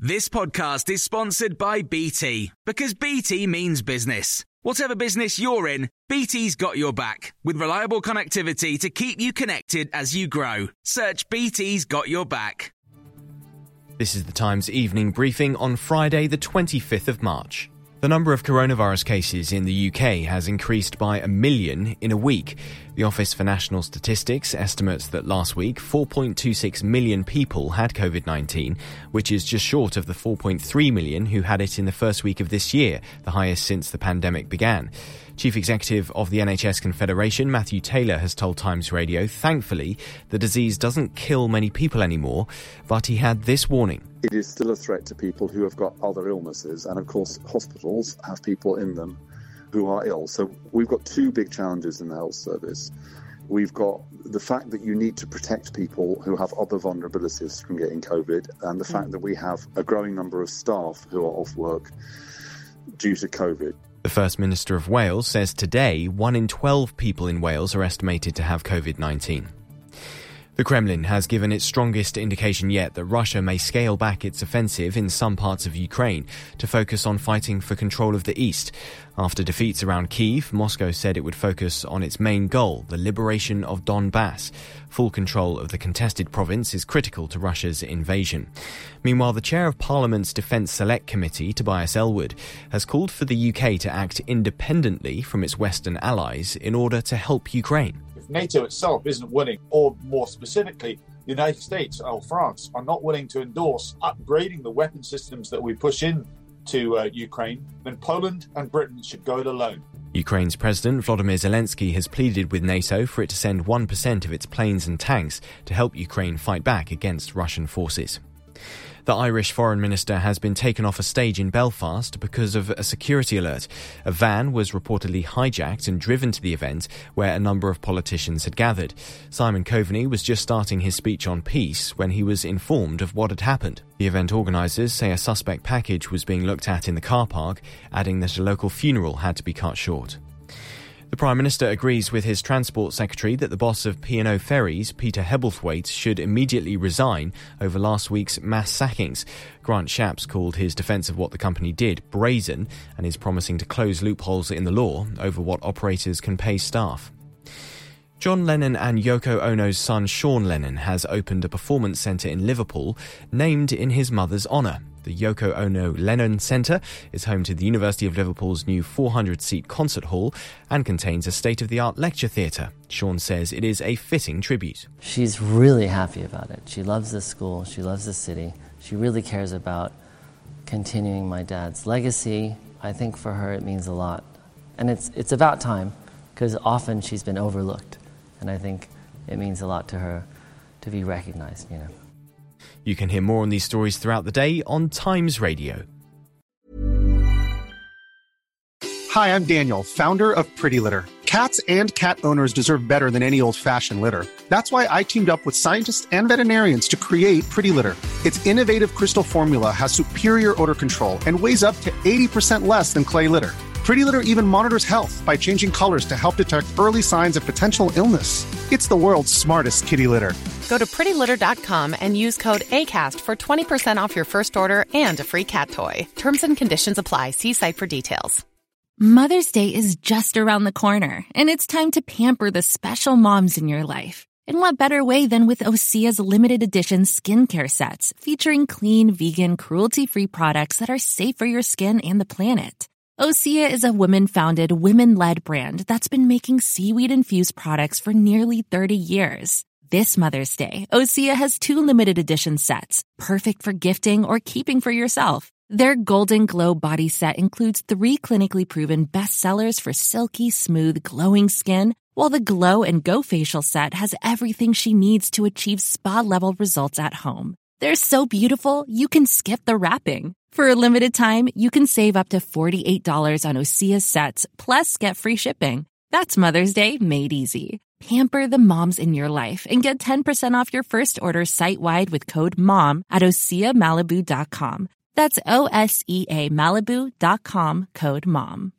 This podcast is sponsored by BT because BT means business. Whatever business you're in, BT's got your back with reliable connectivity to keep you connected as you grow. Search BT's got your back. This is the Times evening briefing on Friday, the 25th of March. The number of coronavirus cases in the UK has increased by a million in a week. The Office for National Statistics estimates that last week 4.26 million people had COVID 19, which is just short of the 4.3 million who had it in the first week of this year, the highest since the pandemic began. Chief Executive of the NHS Confederation, Matthew Taylor, has told Times Radio, thankfully, the disease doesn't kill many people anymore, but he had this warning. It is still a threat to people who have got other illnesses, and of course, hospitals have people in them who are ill. So we've got two big challenges in the health service. We've got the fact that you need to protect people who have other vulnerabilities from getting COVID, and the mm. fact that we have a growing number of staff who are off work due to COVID. The First Minister of Wales says today one in 12 people in Wales are estimated to have COVID 19. The Kremlin has given its strongest indication yet that Russia may scale back its offensive in some parts of Ukraine to focus on fighting for control of the east. After defeats around Kiev, Moscow said it would focus on its main goal, the liberation of Donbass. Full control of the contested province is critical to Russia's invasion. Meanwhile, the chair of Parliament's Defence Select Committee, Tobias Ellwood, has called for the UK to act independently from its Western allies in order to help Ukraine. NATO itself isn't willing, or more specifically, the United States or France are not willing to endorse upgrading the weapon systems that we push in to uh, Ukraine, then Poland and Britain should go it alone. Ukraine's President Volodymyr Zelensky has pleaded with NATO for it to send 1% of its planes and tanks to help Ukraine fight back against Russian forces. The Irish Foreign Minister has been taken off a stage in Belfast because of a security alert. A van was reportedly hijacked and driven to the event where a number of politicians had gathered. Simon Coveney was just starting his speech on peace when he was informed of what had happened. The event organisers say a suspect package was being looked at in the car park, adding that a local funeral had to be cut short. The Prime Minister agrees with his Transport Secretary that the boss of P&O Ferries, Peter Hebblethwaite, should immediately resign over last week's mass sackings. Grant Shapps called his defence of what the company did brazen and is promising to close loopholes in the law over what operators can pay staff. John Lennon and Yoko Ono's son Sean Lennon has opened a performance centre in Liverpool named in his mother's honour. The Yoko Ono Lennon Centre is home to the University of Liverpool's new 400 seat concert hall and contains a state of the art lecture theatre. Sean says it is a fitting tribute. She's really happy about it. She loves the school, she loves the city, she really cares about continuing my dad's legacy. I think for her it means a lot. And it's, it's about time because often she's been overlooked. And I think it means a lot to her to be recognized, you know. You can hear more on these stories throughout the day on Times Radio. Hi, I'm Daniel, founder of Pretty Litter. Cats and cat owners deserve better than any old fashioned litter. That's why I teamed up with scientists and veterinarians to create Pretty Litter. Its innovative crystal formula has superior odor control and weighs up to 80% less than clay litter. Pretty Litter even monitors health by changing colors to help detect early signs of potential illness. It's the world's smartest kitty litter. Go to prettylitter.com and use code ACAST for 20% off your first order and a free cat toy. Terms and conditions apply. See site for details. Mother's Day is just around the corner, and it's time to pamper the special moms in your life. And what better way than with Osea's limited edition skincare sets featuring clean, vegan, cruelty free products that are safe for your skin and the planet. Osea is a women founded, women led brand that's been making seaweed infused products for nearly 30 years. This Mother's Day, Osea has two limited edition sets, perfect for gifting or keeping for yourself. Their Golden Glow body set includes three clinically proven bestsellers for silky, smooth, glowing skin, while the Glow and Go facial set has everything she needs to achieve spa level results at home. They're so beautiful, you can skip the wrapping. For a limited time, you can save up to $48 on Osea sets, plus get free shipping. That's Mother's Day made easy. Pamper the moms in your life and get 10% off your first order site wide with code MOM at OseaMalibu.com. That's O S E A Malibu.com code MOM.